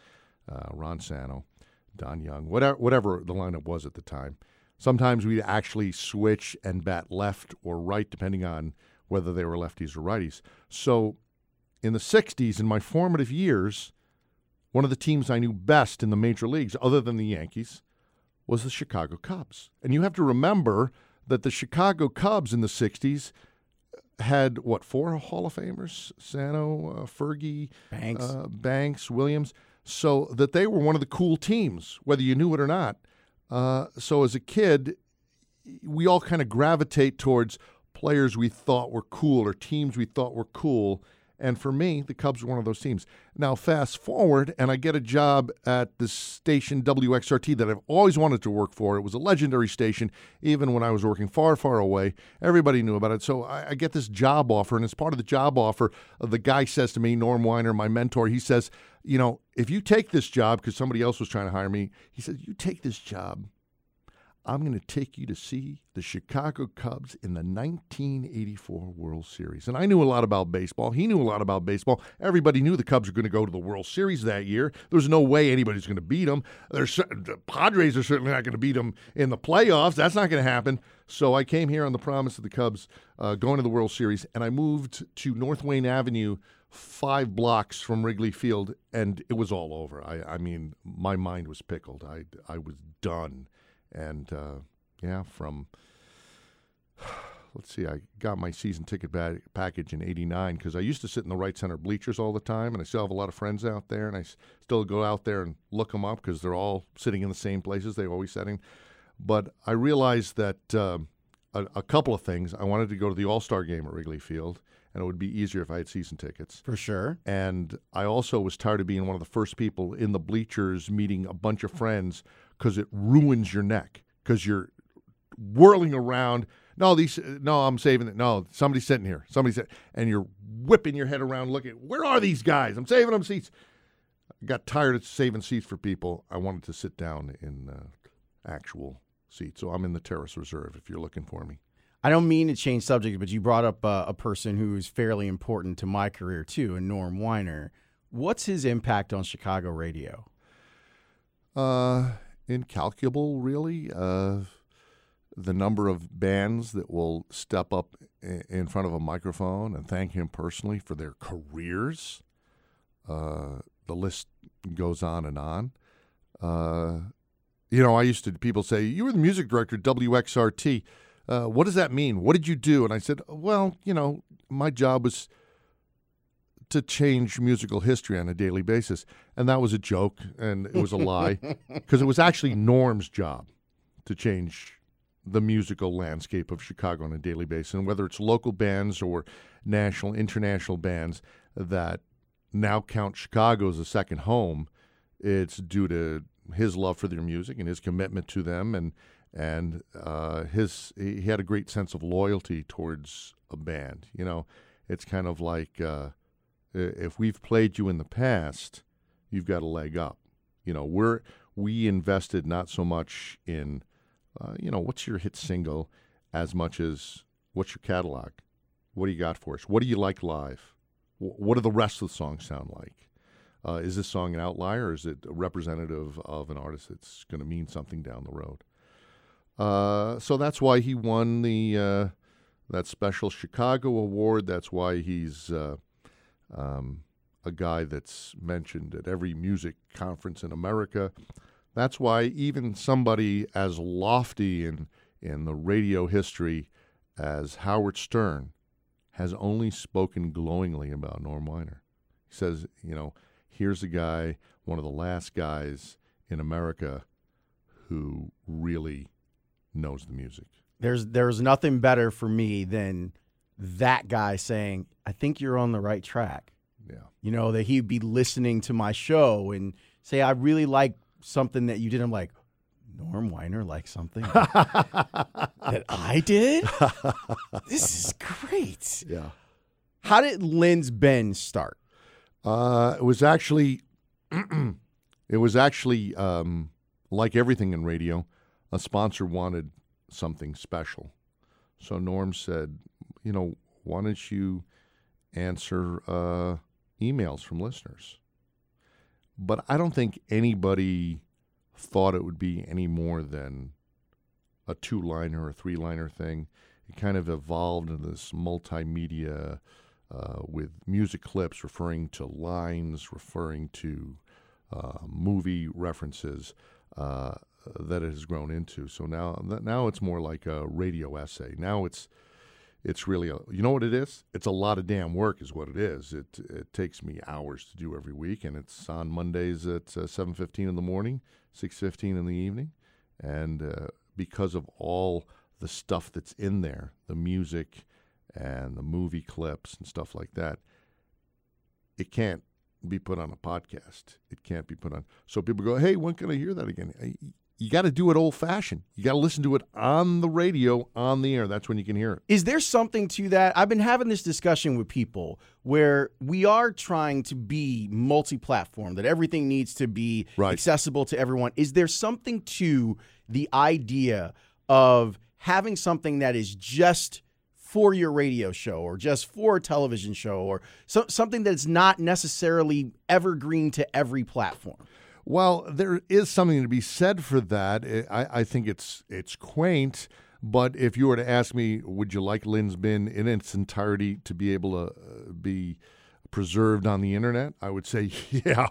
uh, Ron Santo, Don Young, whatever, whatever the lineup was at the time. Sometimes we'd actually switch and bat left or right, depending on whether they were lefties or righties. So in the 60s, in my formative years, one of the teams I knew best in the major leagues, other than the Yankees, was the Chicago Cubs. And you have to remember that the Chicago Cubs in the 60s had, what, four Hall of Famers? Santo, uh, Fergie, Banks. Uh, Banks, Williams. so that they were one of the cool teams, whether you knew it or not. Uh, so as a kid, we all kind of gravitate towards players we thought were cool or teams we thought were cool. And for me, the Cubs were one of those teams. Now, fast forward, and I get a job at the station WXRT that I've always wanted to work for. It was a legendary station, even when I was working far, far away. Everybody knew about it. So I, I get this job offer, and as part of the job offer, the guy says to me, Norm Winer, my mentor, he says, You know, if you take this job, because somebody else was trying to hire me, he says, You take this job I'm going to take you to see the Chicago Cubs in the 1984 World Series. And I knew a lot about baseball. He knew a lot about baseball. Everybody knew the Cubs were going to go to the World Series that year. There's no way anybody's going to beat them. There's, the Padres are certainly not going to beat them in the playoffs. That's not going to happen. So I came here on the promise of the Cubs uh, going to the World Series, and I moved to North Wayne Avenue five blocks from Wrigley Field, and it was all over. I, I mean, my mind was pickled. I, I was done and uh, yeah, from (sighs) let's see, I got my season ticket package in '89 because I used to sit in the right center bleachers all the time, and I still have a lot of friends out there, and I s- still go out there and look them up because they're all sitting in the same places they're always sitting. But I realized that uh, a, a couple of things. I wanted to go to the All Star game at Wrigley Field, and it would be easier if I had season tickets. For sure. And I also was tired of being one of the first people in the bleachers meeting a bunch of friends because it ruins your neck because you're whirling around. No, these. No, I'm saving it. No, somebody's sitting here. Somebody's sitting, and you're whipping your head around, looking. Where are these guys? I'm saving them seats. I got tired of saving seats for people. I wanted to sit down in uh, actual seats, so I'm in the terrace reserve. If you're looking for me. I don't mean to change subject, but you brought up uh, a person who is fairly important to my career too, and Norm Winer. What's his impact on Chicago radio? Uh, incalculable, really. Uh, the number of bands that will step up in front of a microphone and thank him personally for their careers. Uh, the list goes on and on. Uh, you know, I used to, people say, You were the music director at WXRT. Uh, what does that mean? What did you do? And I said, Well, you know, my job was to change musical history on a daily basis. And that was a joke and it was a lie (laughs) because it was actually Norm's job to change the musical landscape of Chicago on a daily basis. And whether it's local bands or national, international bands that now count Chicago as a second home, it's due to his love for their music and his commitment to them and and uh, his he had a great sense of loyalty towards a band. You know, it's kind of like uh, if we've played you in the past, you've got a leg up. You know, we're we invested not so much in, uh, you know, what's your hit single, as much as what's your catalog, what do you got for us, what do you like live, what do the rest of the songs sound like. Uh, is this song an outlier, is it representative of an artist that's going to mean something down the road? Uh, so that's why he won the uh, that special Chicago award. That's why he's uh, um, a guy that's mentioned at every music conference in America. That's why even somebody as lofty in, in the radio history as Howard Stern has only spoken glowingly about Norm Winer. He says, you know, here's a guy, one of the last guys in America who really knows the music. There's there's nothing better for me than that guy saying, "I think you're on the right track." Yeah. You know that he'd be listening to my show and say, "I really like something that you did." I'm like, Norm Winer likes something that (laughs) I did. this is great. Yeah. How did Lin's Bin start? Uh, it was actually, (clears throat) it was actually um, like everything in radio. A sponsor wanted something special, so Norm said, "You know, why don't you answer uh, emails from listeners?" But I don't think anybody thought it would be any more than a two-liner or three-liner thing. It kind of evolved into this multimedia uh, with music clips referring to lines, referring to uh, movie references uh, that it has grown into. So now, now it's more like a radio essay. Now it's it's really a, you know what it is? It's a lot of damn work, is what it is. It it takes me hours to do every week, and it's on Mondays at uh, seven fifteen in the morning, six fifteen in the evening, and uh, because of all the stuff that's in there, the music and the movie clips and stuff like that, it can't be put on a podcast. It can't be put on. So people go, "Hey, when can I hear that again?" You got to do it old fashioned. You got to listen to it on the radio, on the air. That's when you can hear it. Is there something to that? I've been having this discussion with people where we are trying to be multi platform, that everything needs to be Right. accessible to everyone. Is there something to the idea of having something that is just for your radio show or just for a television show or so, something that's not necessarily evergreen to every platform? Well, there is something to be said for that. I, I think it's it's quaint, but if you were to ask me, would you like Lin's Bin in its entirety to be able to uh, be preserved on the internet? I would say, (laughs) yeah,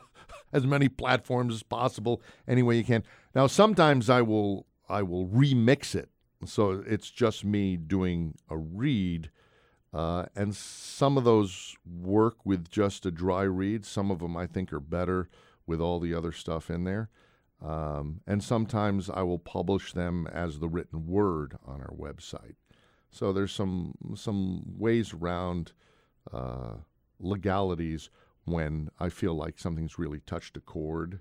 as many platforms as possible, any way you can. Now, sometimes I will I will remix it, so it's just me doing a read. Uh, and some of those work with just a dry read. Some of them I think are better with all the other stuff in there. Um, and sometimes I will publish them as the written word on our website. So there's some some ways around uh, legalities when I feel like something's really touched a chord,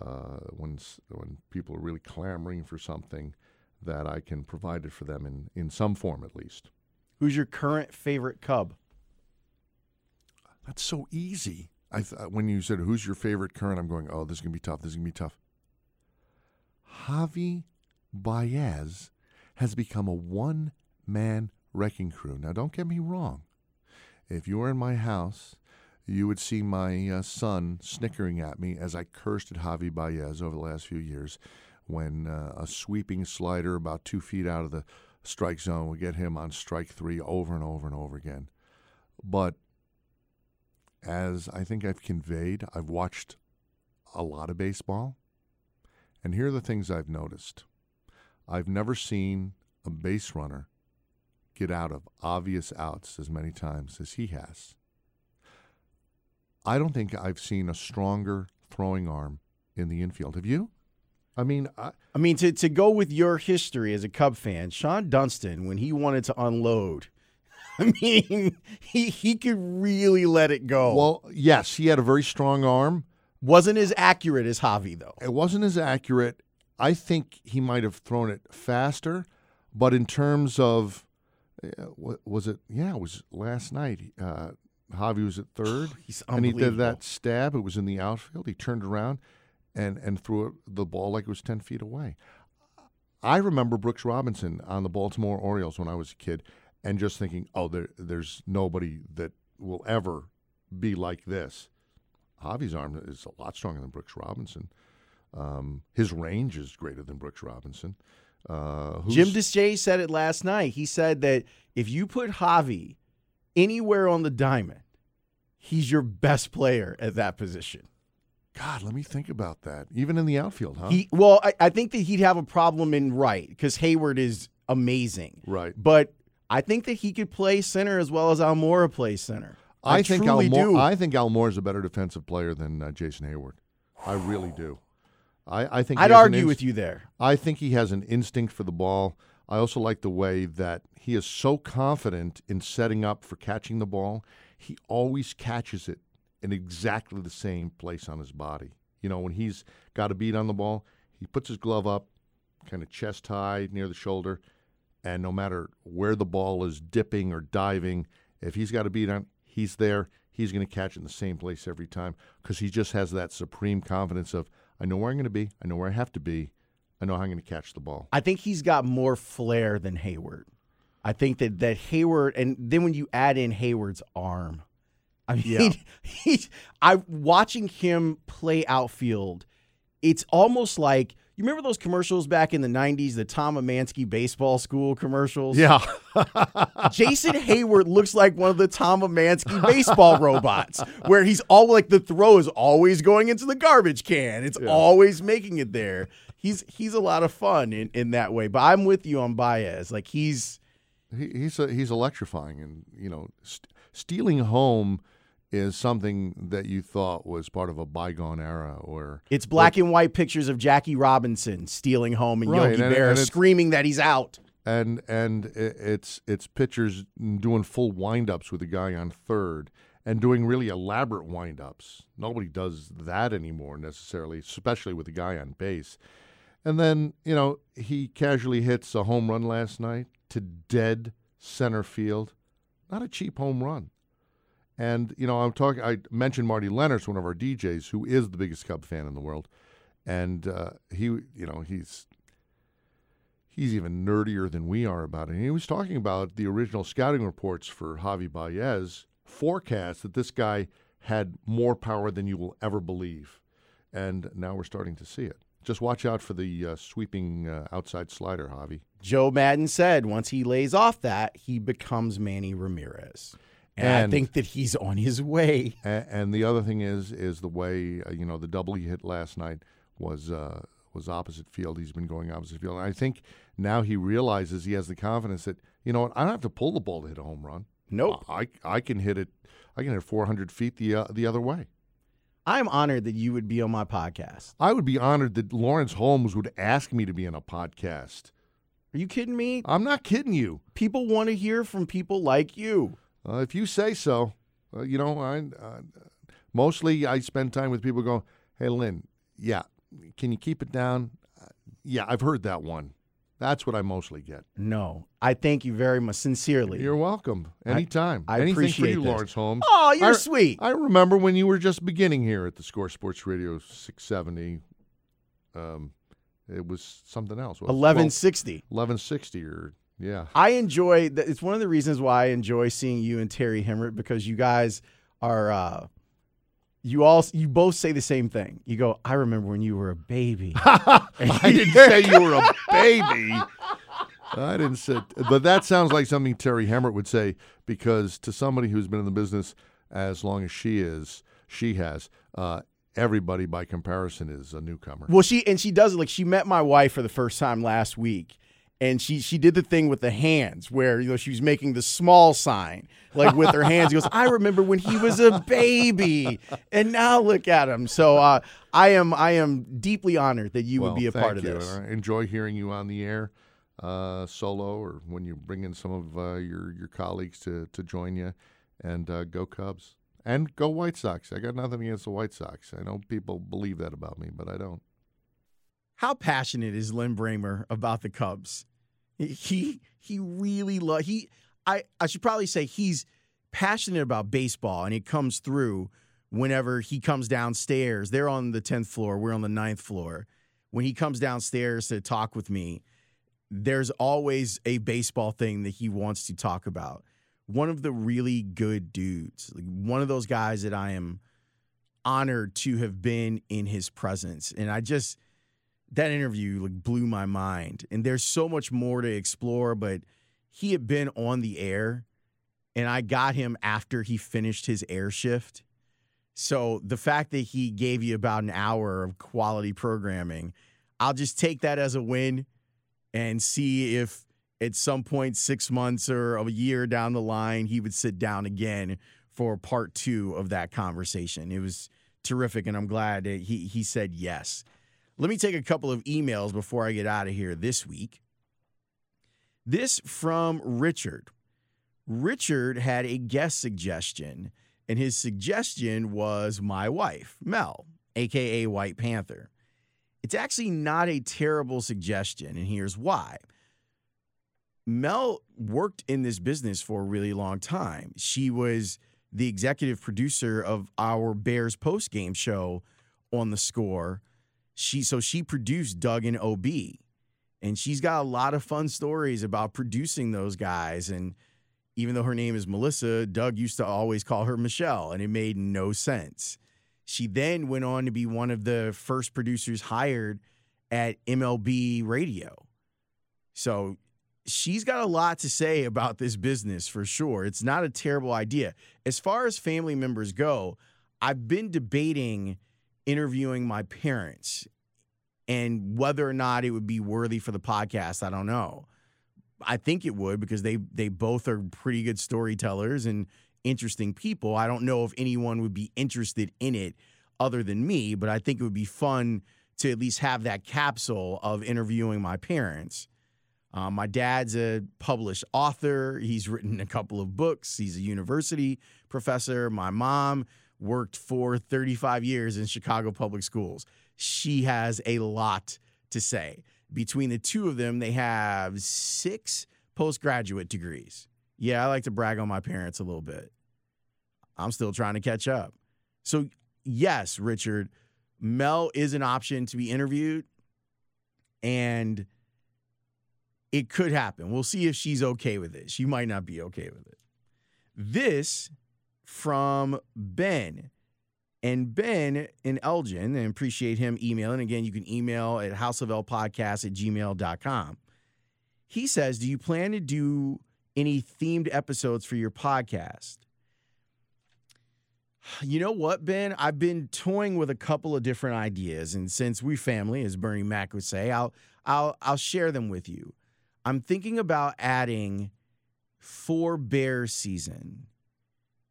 uh, when when people are really clamoring for something, that I can provide it for them in in some form at least. Who's your current favorite Cub? That's so easy. I th- when you said who's your favorite current, I'm going, oh, this is gonna be tough. This is gonna be tough. Javi Baez has become a one-man wrecking crew. Now, don't get me wrong. If you were in my house, you would see my uh, son snickering at me as I cursed at Javi Baez over the last few years when uh, a sweeping slider about two feet out of the strike zone would get him on strike three over and over and over again. But as I think I've conveyed, I've watched a lot of baseball. And here are the things I've noticed I've never seen a base runner get out of obvious outs as many times as he has. I don't think I've seen a stronger throwing arm in the infield. Have you? I mean, I, I mean, to, to go with your history as a Cub fan, Shawon Dunston, when he wanted to unload, (laughs) I mean, he he could really let it go. well, yes, he had a very strong arm. wasn't as accurate as Javi though. It wasn't as accurate. I think he might have thrown it faster, but in terms of, uh, wa- was it? Yeah, it was last night. Uh, Javi was at (sighs) third, He's and he did that stab. It was in the outfield. He turned around and and threw it, the ball like it was ten feet away. I remember Brooks Robinson on the Baltimore Orioles when I was a kid, and just thinking, oh, there, there's nobody that will ever be like this. Javi's arm is a lot stronger than Brooks Robinson. Um, his range is greater than Brooks Robinson. Uh, Jim Deshaies said it last night. He said that if you put Javi anywhere on the diamond, he's your best player at that position. God, let me think about that. Even in the outfield, huh? He well, I, I think that he'd have a problem in right because Heyward is amazing, right. but I think that he could play center as well as Almora plays center. I, I think do. I think a better defensive player than uh, Jason Heyward. I really do. I, I think I'd argue inst- with you there. I think he has an instinct for the ball. I also like the way that he is so confident in setting up for catching the ball. He always catches it in exactly the same place on his body. You know, when he's got a beat on the ball, he puts his glove up, kind of chest high near the shoulder, and no matter where the ball is dipping or diving, if he's got a beat on, he's there. He's going to catch it in the same place every time because he just has that supreme confidence of, I know where I'm going to be, I know where I have to be, I know how I'm going to catch the ball. I think he's got more flair than Heyward. I think that that Heyward, and then when you add in Heyward's arm, I mean, Yeah. (laughs) he's I watching him play outfield. It's almost like you remember those commercials back in the '90s, the Tom Emanski baseball school commercials. Yeah. (laughs) Jason Heyward looks like one of the Tom Emanski baseball robots, where he's all like the throw is always going into the garbage can. It's always making it there. He's he's a lot of fun in, in that way. But I'm with you on Baez. Like he's He, he's a, he's electrifying, and you know, st- stealing home is something that you thought was part of a bygone era, or It's black and white pictures of Jackie Robinson stealing home and Right, Yogi and- Berra and screaming that he's out. and and it's it's pitchers doing full windups with a guy on third and doing really elaborate windups. Nobody does that anymore necessarily, especially with a guy on base. And then you know he casually hits a home run last night to dead center field. Not a cheap home run. And you know I'm talking. I mentioned Marty Lennartz one of our DJs who is the biggest Cub fan in the world, and uh, he you know he's he's even nerdier than we are about it. And he was talking about the original scouting reports for Javi Baez forecast that this guy had more power than you will ever believe. And now we're starting to see it. Just watch out for the uh, sweeping uh, outside slider, Javi. Joe Maddon said once he lays off that, he becomes Manny Ramirez. And, I think that he's on his way. And, and the other thing is, is the way uh, you know the double he hit last night was uh, was opposite field. He's been going opposite field, and I think now he realizes he has the confidence that you know what I don't have to pull the ball to hit a home run. Nope. I I can hit it. I can hit 400 feet the uh, the other way. I'm honored that you would be on my podcast. I would be honored that Lawrence Holmes would ask me to be in a podcast. Are you kidding me? I'm not kidding you. People want to hear from people like you. Uh, if you say so, uh, you know, I uh, mostly I spend time with people. going, hey, Lin, yeah, can you keep it down? Uh, yeah, I've heard that one. That's what I mostly get. No, I thank you very much, sincerely. You're welcome. Anytime. I Anything for appreciate you, this. Lawrence Holmes. oh, you're I- sweet. I remember when you were just beginning here at the Score Sports Radio 670. Um, it was something else. What- 1160. 1160 or yeah. I enjoy that. It's one of the reasons why I enjoy seeing you and Terry Hemmert because you guys are. uh you all you both say the same thing. You go, I remember when you were a baby. (laughs) I didn't say you were a baby. I didn't say, but that sounds like something Terry Hemmert would say because to somebody who's been in the business as long as she is, she has. Uh, everybody by comparison is a newcomer. Well, she and she does it like she met my wife for the first time last week, and she she did the thing with the hands where you know she was making the small sign like with her hands. He goes, "I remember when he was a baby, and now look at him." So uh, I am I am deeply honored that you Well, would be a part of you, this. I enjoy hearing you on the air, uh, solo, or when you bring in some of uh, your your colleagues to to join you, and uh, go Cubs and go White Sox. I got nothing against the White Sox. I know people believe that about me, but I don't. How passionate is Lin Brehmer about the Cubs? He he really love he I I should probably say he's passionate about baseball and it comes through whenever he comes downstairs. They're on the 10th floor, we're on the ninth floor. When he comes downstairs to talk with me, there's always a baseball thing that he wants to talk about. One of the really good dudes, like one of those guys that I am honored to have been in his presence. And I just that interview like blew my mind. And there's so much more to explore, but he had been on the air and I got him after he finished his air shift. So the fact that he gave you about an hour of quality programming, I'll just take that as a win and see if at some point, six months or a year down the line, he would sit down again for part two of that conversation. It was terrific, and I'm glad that he he said yes. Let me take a couple of emails before I get out of here this week. This from Richard. Richard had a guest suggestion, and his suggestion was my wife, Mel, aka White Panther. It's actually not a terrible suggestion, and here's why. Mel worked in this business for a really long time. She was the executive producer of our Bears post game show on the score. She so she produced Doug and OB. And she's got a lot of fun stories about producing those guys. And even though her name is Melissa, Doug used to always call her Michelle, and it made no sense. She then went on to be one of the first producers hired at MLB Radio. So she's got a lot to say about this business for sure. It's not a terrible idea. As far as family members go, I've been debating interviewing my parents and whether or not it would be worthy for the podcast, I don't know. I think it would because they they both are pretty good storytellers and interesting people. I don't know if anyone would be interested in it other than me, but I think it would be fun to at least have that capsule of interviewing my parents. Um, my dad's a published author. He's written a couple of books. He's a university professor. My mom worked for 35 years in Chicago public schools. She has a lot to say. Between the two of them, they have six postgraduate degrees. Yeah, I like to brag on my parents a little bit. I'm still trying to catch up. So, yes, Richard, Mel is an option to be interviewed, and it could happen. We'll see if she's okay with it. She might not be okay with it. This from Ben. And Ben in Elgin, and appreciate him emailing. Again, you can email at houseoflpodcast at gmail.com. He says, Do you plan to do any themed episodes for your podcast? You know what, Ben? I've been toying with a couple of different ideas, and since we family, as Bernie Mac would say, I'll I'll I'll share them with you. I'm thinking about adding for bear season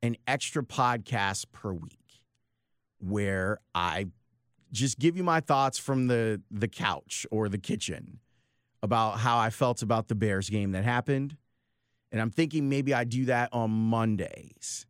an extra podcast per week where I just give you my thoughts from the the couch or the kitchen about how I felt about the Bears game that happened. And I'm thinking maybe I do that on Mondays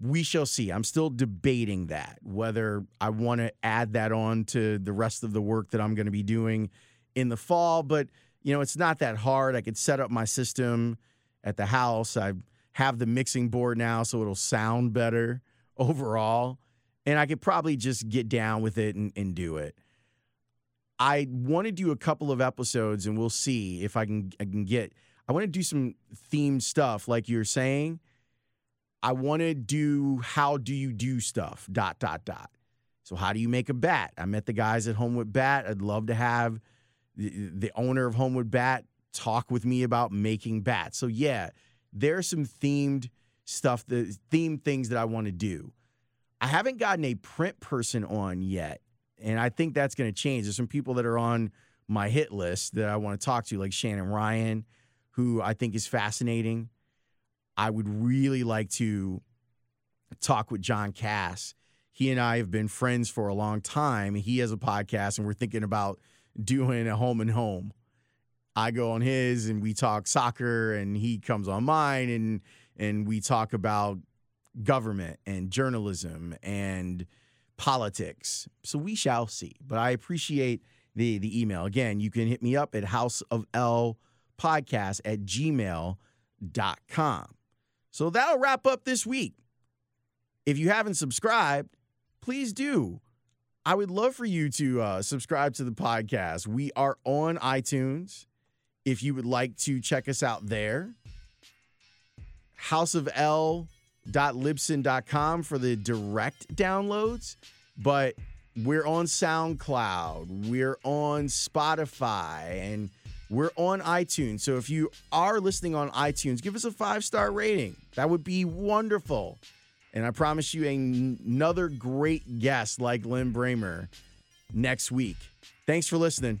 we shall see. I'm still debating that whether I want to add that on to the rest of the work that I'm going to be doing in the fall. But you know, it's not that hard. I could set up my system at the house. I have the mixing board now, so it'll sound better (laughs) overall. And I could probably just get down with it and, and do it. I want to do a couple of episodes, and we'll see if I can. I can get. I want to do some themed stuff, like you're saying I want to do how do you do stuff, dot, dot, dot. So, how do you make a bat? I met the guys at Homewood Bat. I'd love to have the, the owner of Homewood Bat talk with me about making bats. So, yeah, there's some themed stuff, the themed things that I want to do. I haven't gotten a print person on yet, and I think that's going to change. There's some people that are on my hit list that I want to talk to, like Shannon Ryan, who I think is fascinating. I would really like to talk with John Kass. He and I have been friends for a long time. He has a podcast, and we're thinking about doing a home and home. I go on his, and we talk soccer, and he comes on mine, and and we talk about government and journalism and politics. So we shall see. But I appreciate the the email. Again, you can hit me up at House of L podcast at gmail.com. So that'll wrap up this week. If you haven't subscribed, please do. I would love for you to uh, subscribe to the podcast. We are on iTunes. If you would like to check us out there, houseofl.libsyn.com for the direct downloads. But we're on SoundCloud, we're on Spotify, and we're on iTunes. So if you are listening on iTunes, give us a five star rating. That would be wonderful. And I promise you another great guest like Lin Brehmer next week. Thanks for listening.